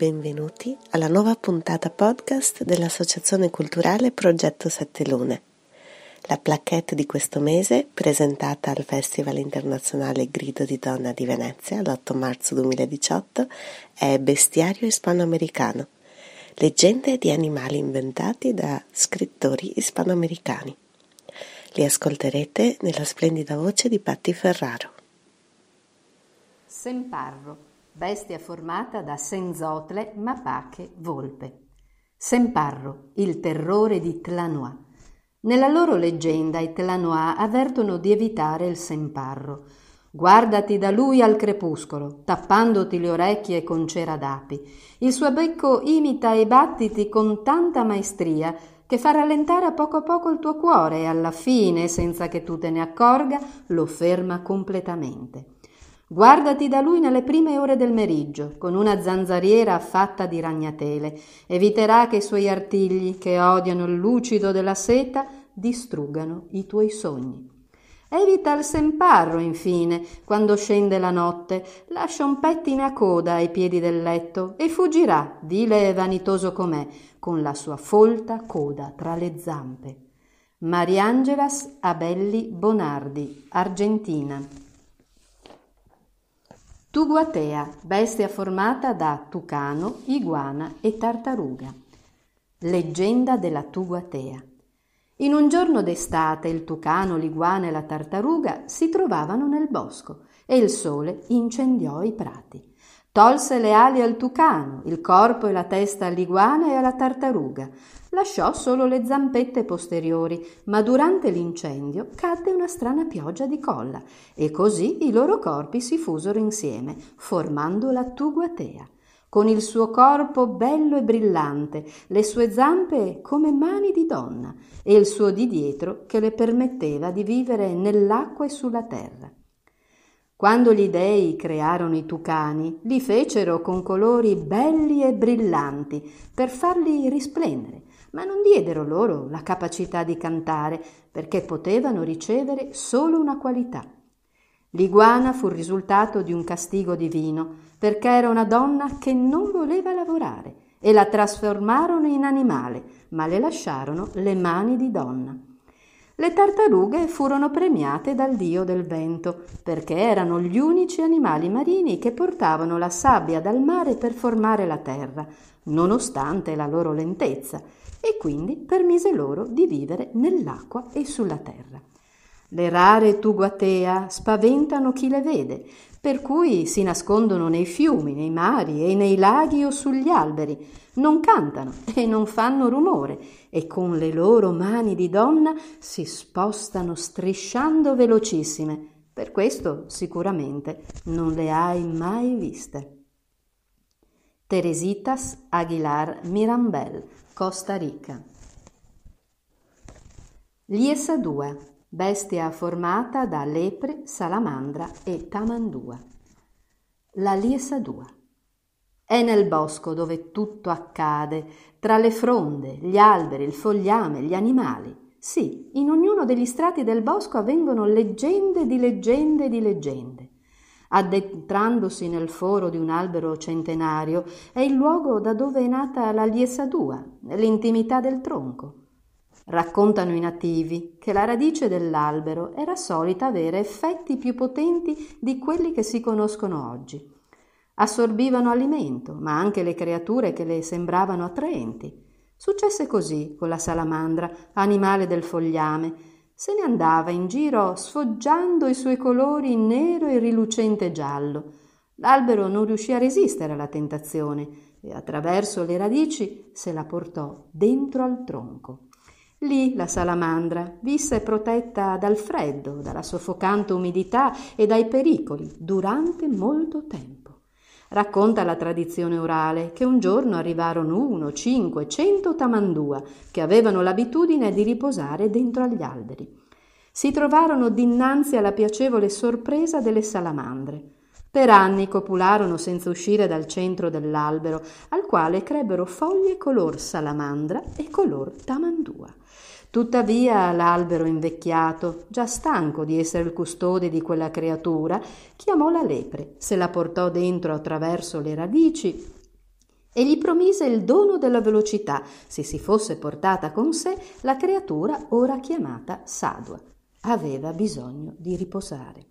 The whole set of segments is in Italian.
Benvenuti alla nuova puntata podcast dell'Associazione Culturale Progetto Sette Lune. La plaquette di questo mese, presentata al Festival Internazionale Grido di Donna di Venezia l'8 marzo 2018, è Bestiario ispanoamericano, leggende di animali inventati da scrittori ispanoamericani. Li ascolterete nella splendida voce di Patti Ferraro. Semparro bestia formata da senzotle, mapache, volpe. Semparro, il terrore di Tlanois. Nella loro leggenda i Tlanois avvertono di evitare il semparro. Guardati da lui al crepuscolo, tappandoti le orecchie con cera d'api. Il suo becco imita i battiti con tanta maestria che fa rallentare a poco a poco il tuo cuore e alla fine, senza che tu te ne accorga, lo ferma completamente. Guardati da lui nelle prime ore del meriggio, con una zanzariera fatta di ragnatele. Eviterà che i suoi artigli, che odiano il lucido della seta, distruggano i tuoi sogni. Evita il semparro, infine, quando scende la notte, lascia un pettine a coda ai piedi del letto e fuggirà, vile e vanitoso com'è, con la sua folta coda tra le zampe. Mariangelas Abelli Bonardi, Argentina. Tuguatea, bestia formata da tucano, iguana e tartaruga. Leggenda della Tuguatea. In un giorno d'estate il tucano, l'iguana e la tartaruga si trovavano nel bosco e il sole incendiò i prati. Tolse le ali al tucano, il corpo e la testa all'iguana e alla tartaruga, lasciò solo le zampette posteriori, ma durante l'incendio cadde una strana pioggia di colla e così i loro corpi si fusero insieme, formando la Tuguatea, con il suo corpo bello e brillante, le sue zampe come mani di donna e il suo di dietro che le permetteva di vivere nell'acqua e sulla terra. Quando gli dei crearono i tucani, li fecero con colori belli e brillanti per farli risplendere ma non diedero loro la capacità di cantare perché potevano ricevere solo una qualità. L'iguana fu il risultato di un castigo divino perché era una donna che non voleva lavorare e la trasformarono in animale, ma le lasciarono le mani di donna. Le tartarughe furono premiate dal dio del vento, perché erano gli unici animali marini che portavano la sabbia dal mare per formare la terra, nonostante la loro lentezza, e quindi permise loro di vivere nell'acqua e sulla terra. Le rare tuguatea spaventano chi le vede, per cui si nascondono nei fiumi, nei mari e nei laghi o sugli alberi, non cantano e non fanno rumore e con le loro mani di donna si spostano strisciando velocissime. Per questo sicuramente non le hai mai viste. Teresitas Aguilar Mirambel Costa Rica. Liesa 2, bestia formata da lepre, salamandra e tamandua. La Liesa 2. È nel bosco dove tutto accade, tra le fronde, gli alberi, il fogliame, gli animali. Sì, in ognuno degli strati del bosco avvengono leggende di leggende di leggende addentrandosi nel foro di un albero centenario, è il luogo da dove è nata la liesadua, nell'intimità del tronco. Raccontano i nativi che la radice dell'albero era solita avere effetti più potenti di quelli che si conoscono oggi. Assorbivano alimento, ma anche le creature che le sembravano attraenti. Successe così con la salamandra, animale del fogliame, se ne andava in giro sfoggiando i suoi colori nero e rilucente giallo. L'albero non riuscì a resistere alla tentazione e attraverso le radici se la portò dentro al tronco. Lì la salamandra visse protetta dal freddo, dalla soffocante umidità e dai pericoli durante molto tempo. Racconta la tradizione orale che un giorno arrivarono uno, cinque, cento tamandua che avevano l'abitudine di riposare dentro agli alberi. Si trovarono dinanzi alla piacevole sorpresa delle salamandre. Per anni copularono senza uscire dal centro dell'albero, al quale crebbero foglie color salamandra e color tamandua. Tuttavia l'albero invecchiato, già stanco di essere il custode di quella creatura, chiamò la lepre, se la portò dentro attraverso le radici e gli promise il dono della velocità se si fosse portata con sé la creatura ora chiamata Sadua. Aveva bisogno di riposare.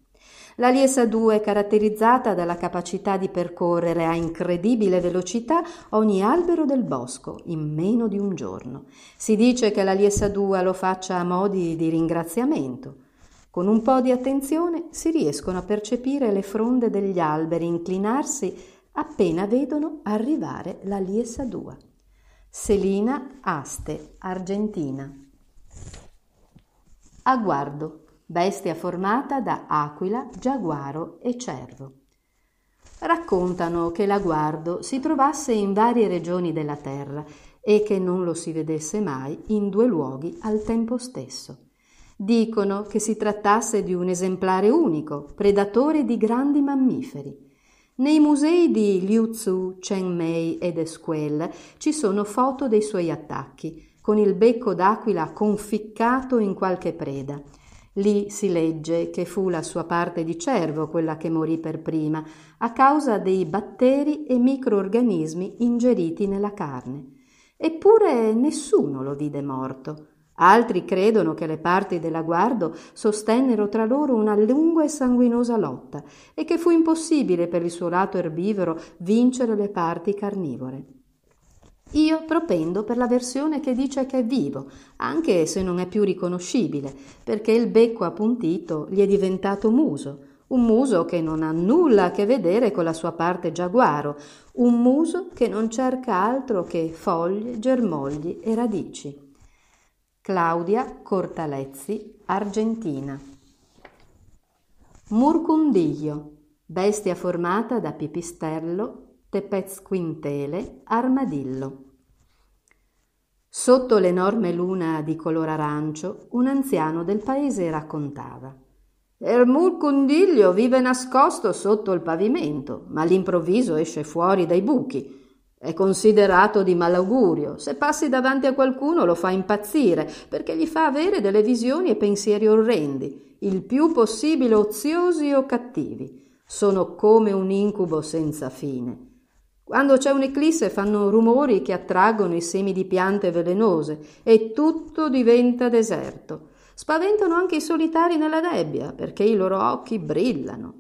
La Liesa 2 è caratterizzata dalla capacità di percorrere a incredibile velocità ogni albero del bosco in meno di un giorno. Si dice che la Liesa 2 lo faccia a modi di ringraziamento. Con un po' di attenzione si riescono a percepire le fronde degli alberi inclinarsi appena vedono arrivare la Liesa 2. Selina Aste, Argentina. A guardo bestia formata da aquila, giaguaro e cervo. Raccontano che l'aguardo si trovasse in varie regioni della terra e che non lo si vedesse mai in due luoghi al tempo stesso. Dicono che si trattasse di un esemplare unico, predatore di grandi mammiferi. Nei musei di Liuzhou, Chiang Mai ed Esquel ci sono foto dei suoi attacchi, con il becco d'aquila conficcato in qualche preda Lì si legge che fu la sua parte di cervo quella che morì per prima, a causa dei batteri e microorganismi ingeriti nella carne. Eppure nessuno lo vide morto. Altri credono che le parti dell'aguardo sostennero tra loro una lunga e sanguinosa lotta e che fu impossibile per il suo lato erbivoro vincere le parti carnivore. Io propendo per la versione che dice che è vivo, anche se non è più riconoscibile, perché il becco appuntito gli è diventato muso, un muso che non ha nulla a che vedere con la sua parte giaguaro, un muso che non cerca altro che foglie, germogli e radici. Claudia Cortalezzi, Argentina. Murcundiglio, bestia formata da pipistrello, Tepezquintele, armadillo. Sotto l'enorme luna di color arancio, un anziano del paese raccontava. Il murcondiglio vive nascosto sotto il pavimento, ma all'improvviso esce fuori dai buchi. È considerato di malaugurio. Se passi davanti a qualcuno lo fa impazzire, perché gli fa avere delle visioni e pensieri orrendi, il più possibile oziosi o cattivi. Sono come un incubo senza fine. Quando c'è un'eclisse fanno rumori che attraggono i semi di piante velenose e tutto diventa deserto. Spaventano anche i solitari nella nebbia perché i loro occhi brillano.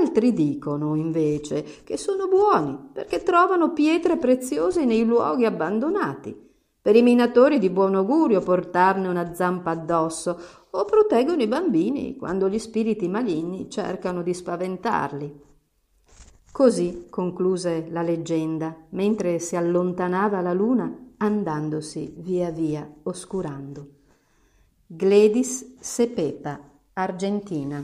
Altri dicono, invece, che sono buoni perché trovano pietre preziose nei luoghi abbandonati. Per i minatori di buon augurio portarne una zampa addosso o proteggono i bambini quando gli spiriti maligni cercano di spaventarli. Così concluse la leggenda, mentre si allontanava la luna andandosi via via oscurando. Gledis Sepepa, Argentina.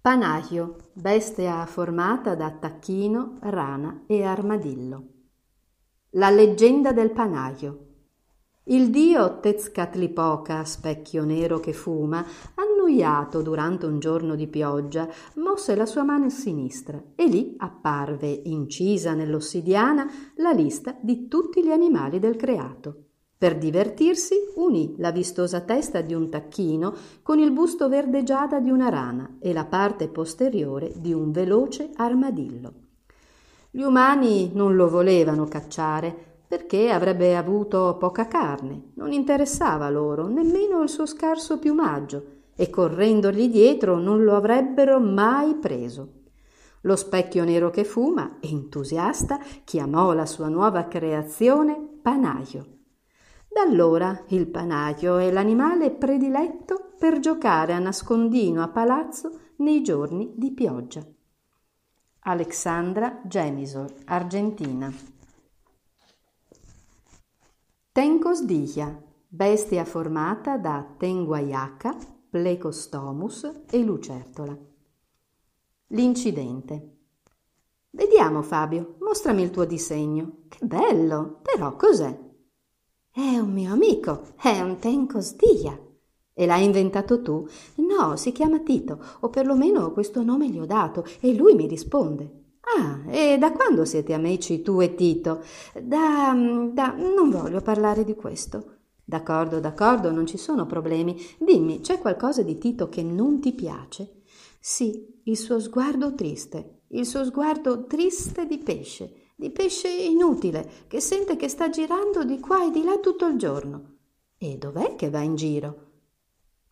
Panagio, bestia formata da tacchino, rana e armadillo. La leggenda del Panagio. Il dio Tezcatlipoca, specchio nero che fuma, annoiato durante un giorno di pioggia, mosse la sua mano sinistra e lì apparve, incisa nell'ossidiana, la lista di tutti gli animali del creato. Per divertirsi unì la vistosa testa di un tacchino con il busto verde giada di una rana e la parte posteriore di un veloce armadillo. Gli umani non lo volevano cacciare, perché avrebbe avuto poca carne, non interessava loro nemmeno il suo scarso piumaggio e correndogli dietro non lo avrebbero mai preso. Lo specchio nero che fuma, entusiasta, chiamò la sua nuova creazione panaio. Da allora il panaio è l'animale prediletto per giocare a nascondino a palazzo nei giorni di pioggia. Alexandra Gemisor, Argentina. Tencosdiglia, bestia formata da Tenguaiaca, Plecostomus e Lucertola. L'incidente. Vediamo Fabio, mostrami il tuo disegno. Che bello, però cos'è? È un mio amico, è un Tencosdiglia. E l'hai inventato tu? No, si chiama Tito, o perlomeno questo nome gli ho dato, e lui mi risponde. Ah, e da quando siete amici tu e Tito? Da, da... non voglio parlare di questo. D'accordo, d'accordo, non ci sono problemi. Dimmi, c'è qualcosa di Tito che non ti piace? Sì, il suo sguardo triste, il suo sguardo triste di pesce, di pesce inutile, che sente che sta girando di qua e di là tutto il giorno. E dov'è che va in giro?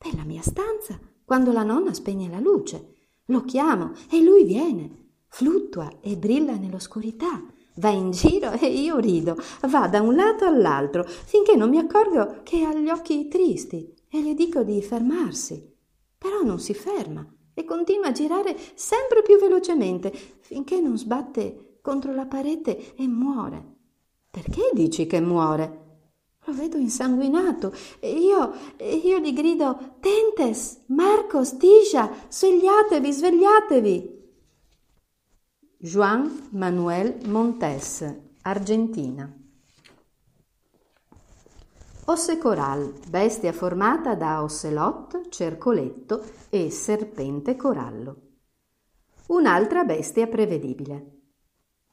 Nella mia stanza, quando la nonna spegne la luce. Lo chiamo e lui viene, fluttua e brilla nell'oscurità. Va in giro e io rido, va da un lato all'altro, finché non mi accorgo che ha gli occhi tristi e le dico di fermarsi. Però non si ferma e continua a girare sempre più velocemente, finché non sbatte contro la parete e muore. Perché dici che muore? Lo vedo insanguinato e io, io gli grido Tentes, Marcos, Tisha, svegliatevi, svegliatevi. Juan Manuel Montes, Argentina. Osse coral, bestia formata da ocelot, cercoletto e serpente corallo. Un'altra bestia prevedibile.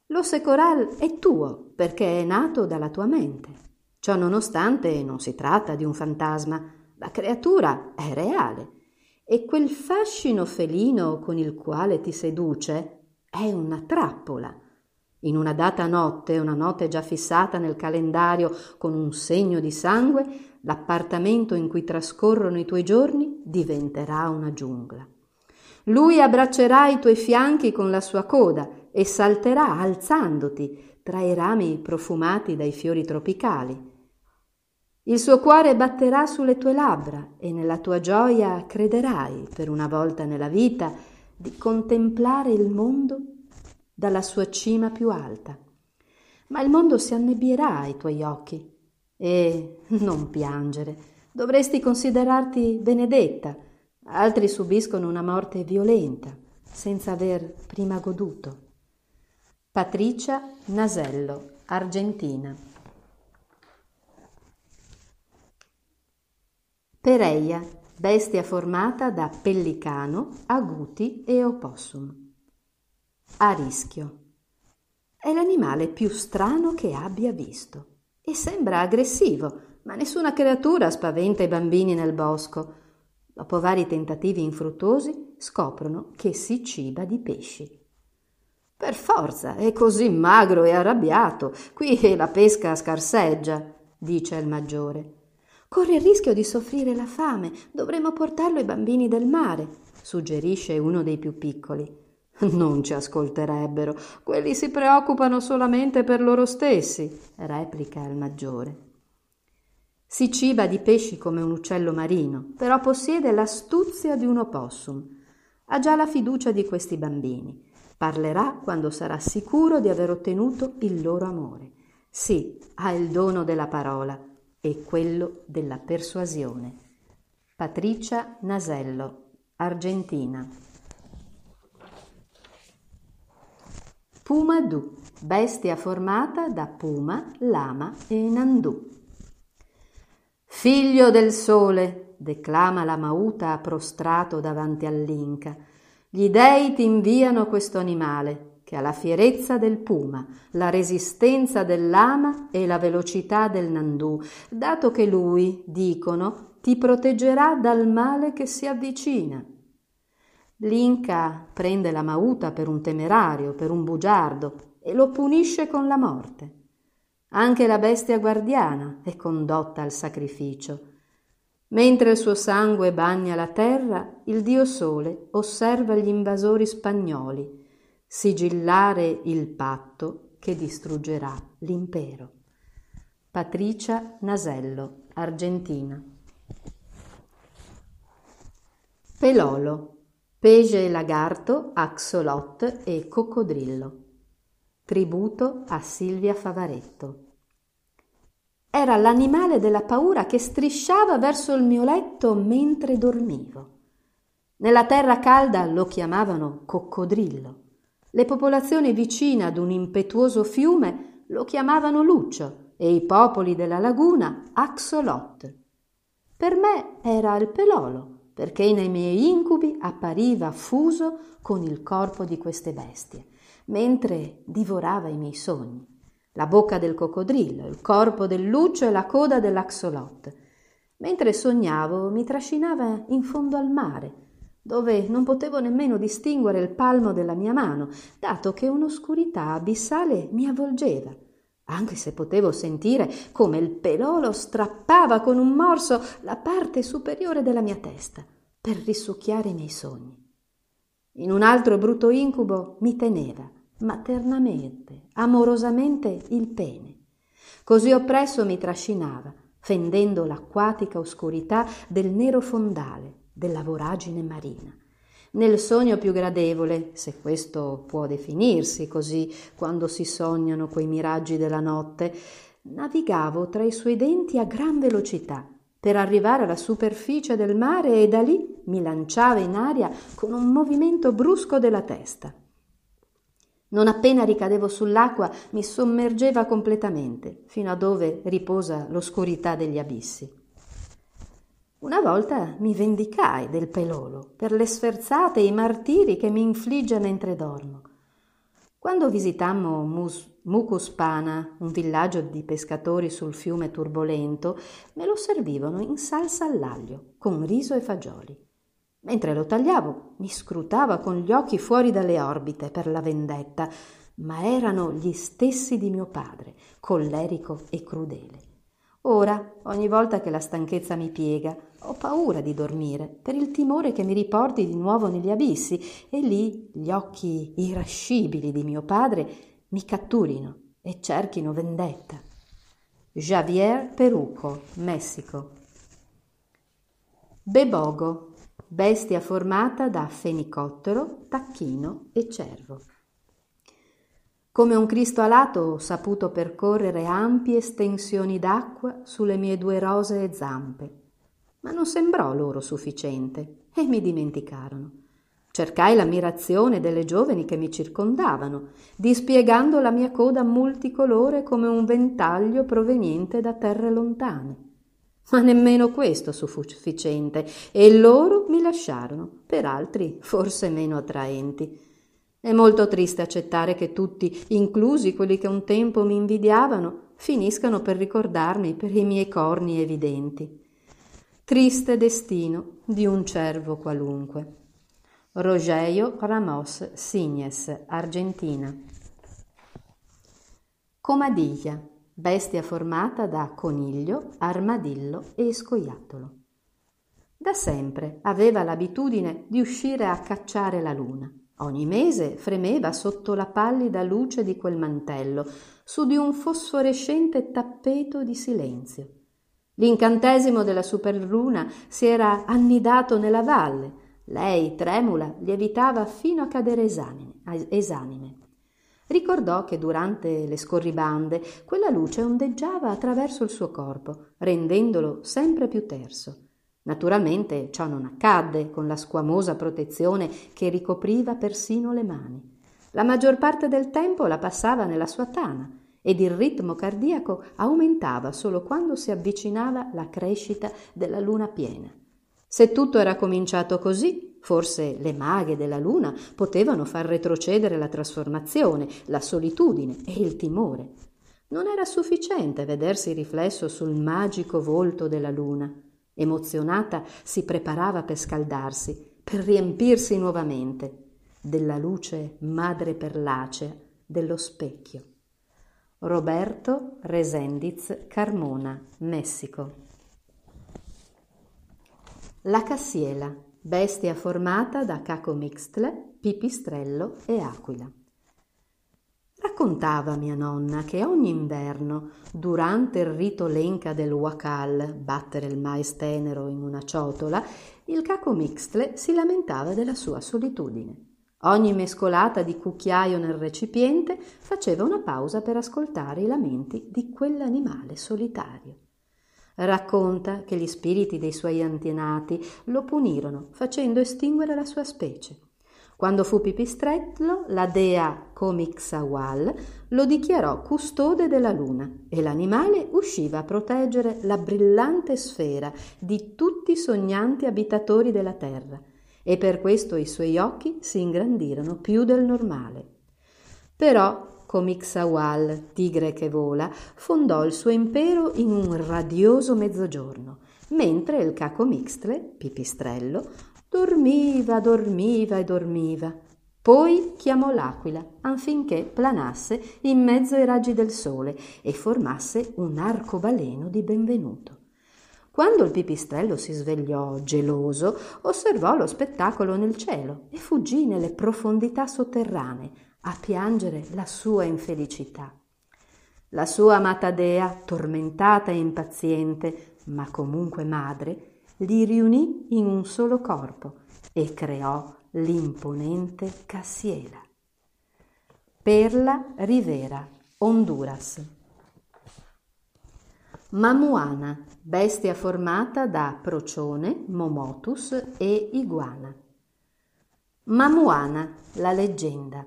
L'osse coral è tuo perché è nato dalla tua mente. Ciò nonostante non si tratta di un fantasma, la creatura è reale e quel fascino felino con il quale ti seduce è una trappola. In una data notte, una notte già fissata nel calendario con un segno di sangue, l'appartamento in cui trascorrono i tuoi giorni diventerà una giungla. Lui abbraccerà i tuoi fianchi con la sua coda e salterà alzandoti tra i rami profumati dai fiori tropicali. Il suo cuore batterà sulle tue labbra e nella tua gioia crederai per una volta nella vita di contemplare il mondo dalla sua cima più alta. Ma il mondo si annebbierà ai tuoi occhi e non piangere. Dovresti considerarti benedetta. Altri subiscono una morte violenta senza aver prima goduto. Patricia Nasello, Argentina. Pereia, bestia formata da pellicano, aguti e opossum. A rischio. È l'animale più strano che abbia visto e sembra aggressivo, ma nessuna creatura spaventa i bambini nel bosco. Dopo vari tentativi infruttuosi, scoprono che si ciba di pesci. Per forza, è così magro e arrabbiato. Qui la pesca scarseggia, dice il maggiore. Corre il rischio di soffrire la fame. Dovremmo portarlo ai bambini del mare, suggerisce uno dei più piccoli. Non ci ascolterebbero. Quelli si preoccupano solamente per loro stessi, replica il maggiore. Si ciba di pesci come un uccello marino, però possiede l'astuzia di un opossum. Ha già la fiducia di questi bambini. Parlerà quando sarà sicuro di aver ottenuto il loro amore. Sì, ha il dono della parola e quello della persuasione. Patricia Nasello, Argentina. Puma Du, bestia formata da puma, lama e nandù. Figlio del sole, declama la mauta prostrato davanti all'Inca, gli dei ti inviano questo animale che ha la fierezza del puma, la resistenza del lama e la velocità del nandù, dato che lui, dicono, ti proteggerà dal male che si avvicina. L'Inca prende la mauta per un temerario, per un bugiardo, e lo punisce con la morte. Anche la bestia guardiana è condotta al sacrificio. Mentre il suo sangue bagna la terra, il dio Sole osserva gli invasori spagnoli sigillare il patto che distruggerà l'impero. Patricia Nasello, Argentina. Pelolo, pege lagarto, axolot e coccodrillo. Tributo a Silvia Favaretto. Era l'animale della paura che strisciava verso il mio letto mentre dormivo. Nella terra calda lo chiamavano coccodrillo. Le popolazioni vicine ad un impetuoso fiume lo chiamavano Lucio e i popoli della laguna Axolot. Per me era il pelolo, perché nei miei incubi appariva fuso con il corpo di queste bestie, mentre divorava i miei sogni. la bocca del coccodrillo, il corpo del luccio e la coda dell'axolot. Mentre sognavo mi trascinava in fondo al mare, dove non potevo nemmeno distinguere il palmo della mia mano, dato che un'oscurità abissale mi avvolgeva, anche se potevo sentire come il pelolo strappava con un morso la parte superiore della mia testa per risucchiare i miei sogni. In un altro brutto incubo mi teneva maternamente, amorosamente il pene. Così oppresso mi trascinava, fendendo l'acquatica oscurità del nero fondale della voragine marina. Nel sogno più gradevole, se questo può definirsi così quando si sognano quei miraggi della notte, navigavo tra i suoi denti a gran velocità per arrivare alla superficie del mare e da lì mi lanciava in aria con un movimento brusco della testa. Non appena ricadevo sull'acqua mi sommergeva completamente, fino a dove riposa l'oscurità degli abissi. Una volta mi vendicai del pelolo per le sferzate e i martiri che mi infligge mentre dormo. Quando visitammo Mus- Mucuspana, un villaggio di pescatori sul fiume turbolento, me lo servivano in salsa all'aglio, con riso e fagioli. Mentre lo tagliavo, mi scrutava con gli occhi fuori dalle orbite per la vendetta, ma erano gli stessi di mio padre, collerico e crudele. Ora, ogni volta che la stanchezza mi piega, ho paura di dormire per il timore che mi riporti di nuovo negli abissi e lì gli occhi irascibili di mio padre mi catturino e cerchino vendetta. Javier Peruco, Messico. Bebogo, bestia formata da fenicottero, tacchino e cervo. Come un Cristo alato ho saputo percorrere ampie estensioni d'acqua sulle mie due rosee zampe, ma non sembrò loro sufficiente e mi dimenticarono. Cercai l'ammirazione delle giovani che mi circondavano, dispiegando la mia coda multicolore come un ventaglio proveniente da terre lontane. Ma nemmeno questo fu sufficiente e loro mi lasciarono, per altri forse meno attraenti. È molto triste accettare che tutti, inclusi quelli che un tempo mi invidiavano, finiscano per ricordarmi per i miei corni evidenti. Triste destino di un cervo qualunque. Rogelio Ramos Signes, Argentina. Comadiglia, bestia formata da coniglio, armadillo e scoiattolo. Da sempre aveva l'abitudine di uscire a cacciare la luna. Ogni mese fremeva sotto la pallida luce di quel mantello, su di un fosforescente tappeto di silenzio. L'incantesimo della superluna si era annidato nella valle. Lei, tremula, lievitava fino a cadere esanime. esanime. Ricordò che durante le scorribande quella luce ondeggiava attraverso il suo corpo, rendendolo sempre più terso. Naturalmente ciò non accadde con la squamosa protezione che ricopriva persino le mani. La maggior parte del tempo la passava nella sua tana ed il ritmo cardiaco aumentava solo quando si avvicinava la crescita della luna piena. Se tutto era cominciato così, forse le maghe della luna potevano far retrocedere la trasformazione, la solitudine e il timore. Non era sufficiente vedersi riflesso sul magico volto della luna. Emozionata si preparava per scaldarsi, per riempirsi nuovamente della luce madre perlacea dello specchio. Roberto Resendiz Carmona, Messico. La cassiela, bestia formata da cacomixtle, pipistrello e aquila. Raccontava mia nonna che ogni inverno, durante il rito lenca del wakal, battere il mais tenero in una ciotola, il caco mixtle si lamentava della sua solitudine. Ogni mescolata di cucchiaio nel recipiente faceva una pausa per ascoltare i lamenti di quell'animale solitario. Racconta che gli spiriti dei suoi antenati lo punirono facendo estinguere la sua specie. Quando fu pipistrello, la dea Comixawal lo dichiarò custode della luna e l'animale usciva a proteggere la brillante sfera di tutti i sognanti abitatori della terra e per questo i suoi occhi si ingrandirono più del normale. Però Comixawal, tigre che vola, fondò il suo impero in un radioso mezzogiorno, mentre il cacomixtle, pipistrello, dormiva, dormiva e dormiva. Poi chiamò l'aquila affinché planasse in mezzo ai raggi del sole e formasse un arcobaleno di benvenuto. Quando il pipistrello si svegliò, geloso, osservò lo spettacolo nel cielo e fuggì nelle profondità sotterranee a piangere la sua infelicità. La sua amata dea, tormentata e impaziente, ma comunque madre, li riunì in un solo corpo e creò l'imponente Cassiela. Perla Rivera, Honduras. Mamuana, bestia formata da procione, momotus e iguana. Mamuana, la leggenda.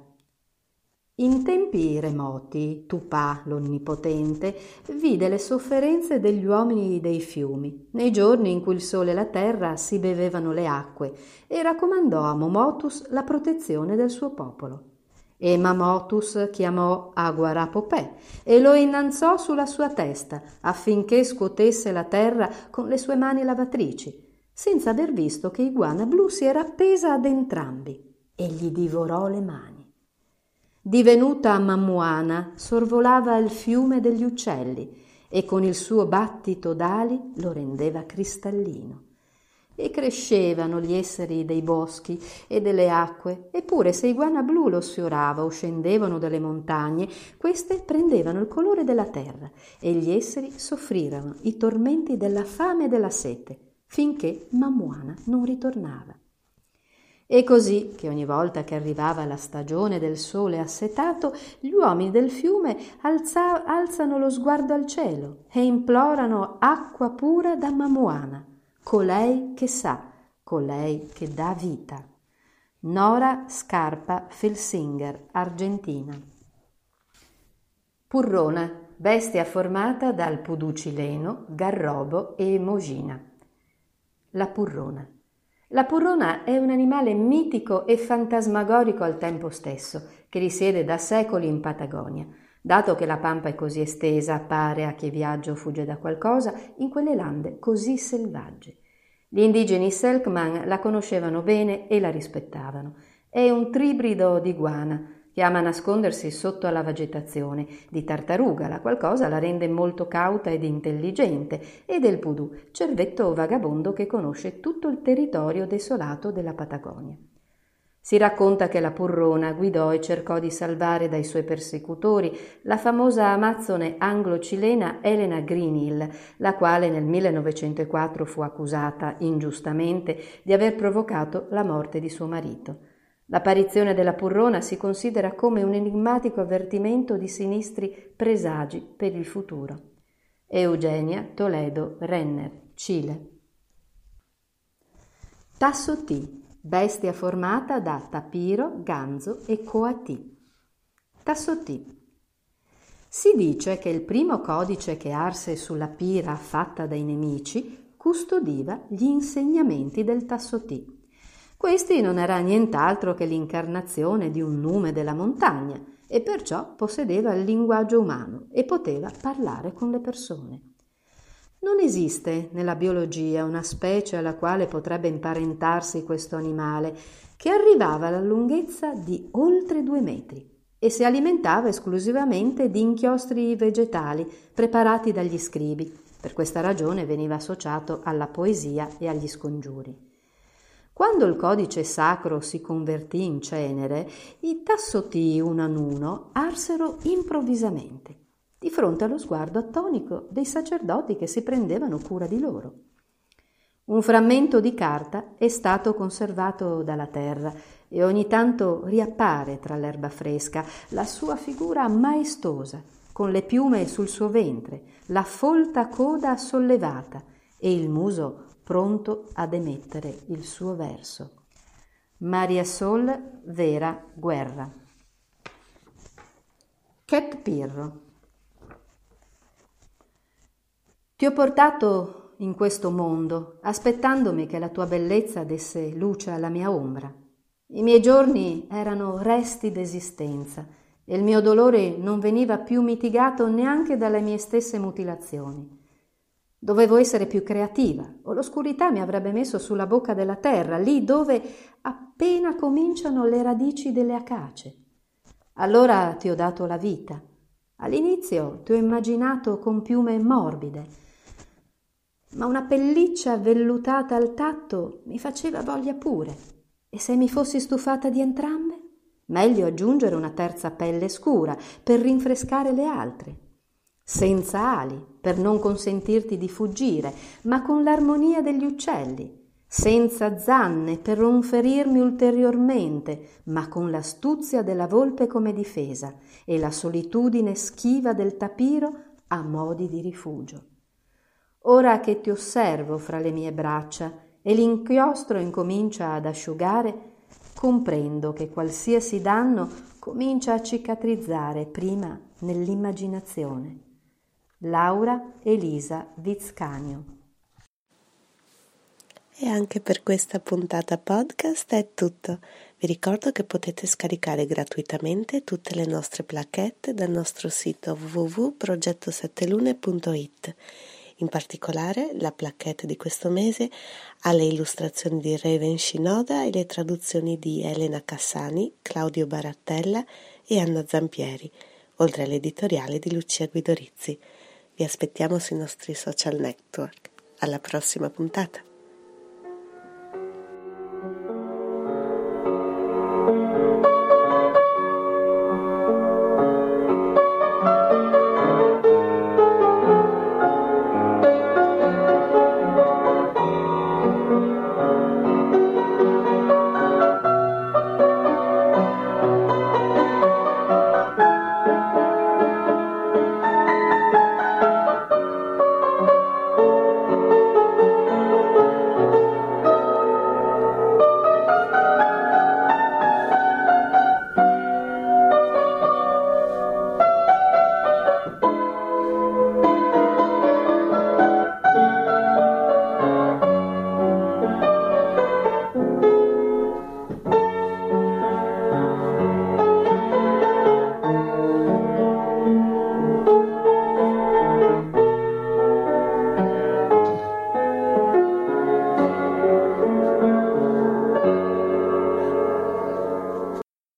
In tempi remoti, Tupà, l'Onnipotente, vide le sofferenze degli uomini dei fiumi, nei giorni in cui il sole e la terra si bevevano le acque, e raccomandò a Momotus la protezione del suo popolo. E Mamotus chiamò Aguarapopè e lo innalzò sulla sua testa affinché scuotesse la terra con le sue mani lavatrici, senza aver visto che Iguana Blu si era appesa ad entrambi e gli divorò le mani. Divenuta Mamuana, sorvolava il fiume degli uccelli e con il suo battito d'ali lo rendeva cristallino e crescevano gli esseri dei boschi e delle acque, eppure se iguana blu lo sfiorava o scendevano dalle montagne, queste prendevano il colore della terra e gli esseri soffrirono i tormenti della fame e della sete, finché Mamuana non ritornava. E così che ogni volta che arrivava la stagione del sole assetato, gli uomini del fiume alza- alzano lo sguardo al cielo e implorano acqua pura da Mamuana colei che sa, colei che dà vita. Nora Scarpa Felsinger, Argentina. Purrona, bestia formata dal puducileno, garrobo e mogina. La purrona. La purrona è un animale mitico e fantasmagorico al tempo stesso, che risiede da secoli in Patagonia. Dato che la pampa è così estesa, pare a chi viaggia o fugge da qualcosa, in quelle lande così selvagge. Gli indigeni Selkman la conoscevano bene e la rispettavano. È un tribrido di guana che ama nascondersi sotto alla vegetazione, di tartaruga, la qual cosa la rende molto cauta ed intelligente, e del pudù, cervetto vagabondo che conosce tutto il territorio desolato della Patagonia. Si racconta che la Purrona guidò e cercò di salvare dai suoi persecutori la famosa amazzone anglo-cilena Elena Greenhill, la quale nel 1904 fu accusata ingiustamente di aver provocato la morte di suo marito. L'apparizione della Purrona si considera come un enigmatico avvertimento di sinistri presagi per il futuro. Eugenia Toledo Renner, Cile. Tasso T bestia formata da tapiro, ganzo e coatì. Tassotì. Si dice che il primo codice che arse sulla pira fatta dai nemici custodiva gli insegnamenti del Tassotì. Questi non era nient'altro che l'incarnazione di un nume della montagna e perciò possedeva il linguaggio umano e poteva parlare con le persone. Non esiste nella biologia una specie alla quale potrebbe imparentarsi questo animale, che arrivava alla lunghezza di oltre due metri e si alimentava esclusivamente di inchiostri vegetali preparati dagli scribi. Per questa ragione veniva associato alla poesia e agli scongiuri. Quando il codice sacro si convertì in cenere, i tassotii uno arsero improvvisamente di fronte allo sguardo attonico dei sacerdoti che si prendevano cura di loro. Un frammento di carta è stato conservato dalla terra e ogni tanto riappare tra l'erba fresca la sua figura maestosa, con le piume sul suo ventre, la folta coda sollevata e il muso pronto ad emettere il suo verso. Maria Sol Vera Guerra. Cat Pirro Ti ho portato in questo mondo aspettandomi che la tua bellezza desse luce alla mia ombra. I miei giorni erano resti d'esistenza e il mio dolore non veniva più mitigato neanche dalle mie stesse mutilazioni. Dovevo essere più creativa, o l'oscurità mi avrebbe messo sulla bocca della terra, lì dove appena cominciano le radici delle acace. Allora ti ho dato la vita. All'inizio ti ho immaginato con piume morbide, ma una pelliccia vellutata al tatto mi faceva voglia pure. E se mi fossi stufata di entrambe? Meglio aggiungere una terza pelle scura per rinfrescare le altre senza ali, per non consentirti di fuggire, ma con l'armonia degli uccelli, senza zanne per non ferirmi ulteriormente, ma con l'astuzia della volpe come difesa e la solitudine schiva del tapiro a modi di rifugio. Ora che ti osservo fra le mie braccia e l'inchiostro incomincia ad asciugare, comprendo che qualsiasi danno comincia a cicatrizzare prima nell'immaginazione. Laura Elisa Vizcanio. E anche per questa puntata podcast è tutto. Vi ricordo che potete scaricare gratuitamente tutte le nostre plaquette dal nostro sito www.progettosettelune.it. In particolare, la plaquette di questo mese ha le illustrazioni di Raven Shinoda e le traduzioni di Elena Cassani, Claudio Barattella e Anna Zampieri, oltre all'editoriale di Lucia Guidorizzi. Vi aspettiamo sui nostri social network. Alla prossima puntata!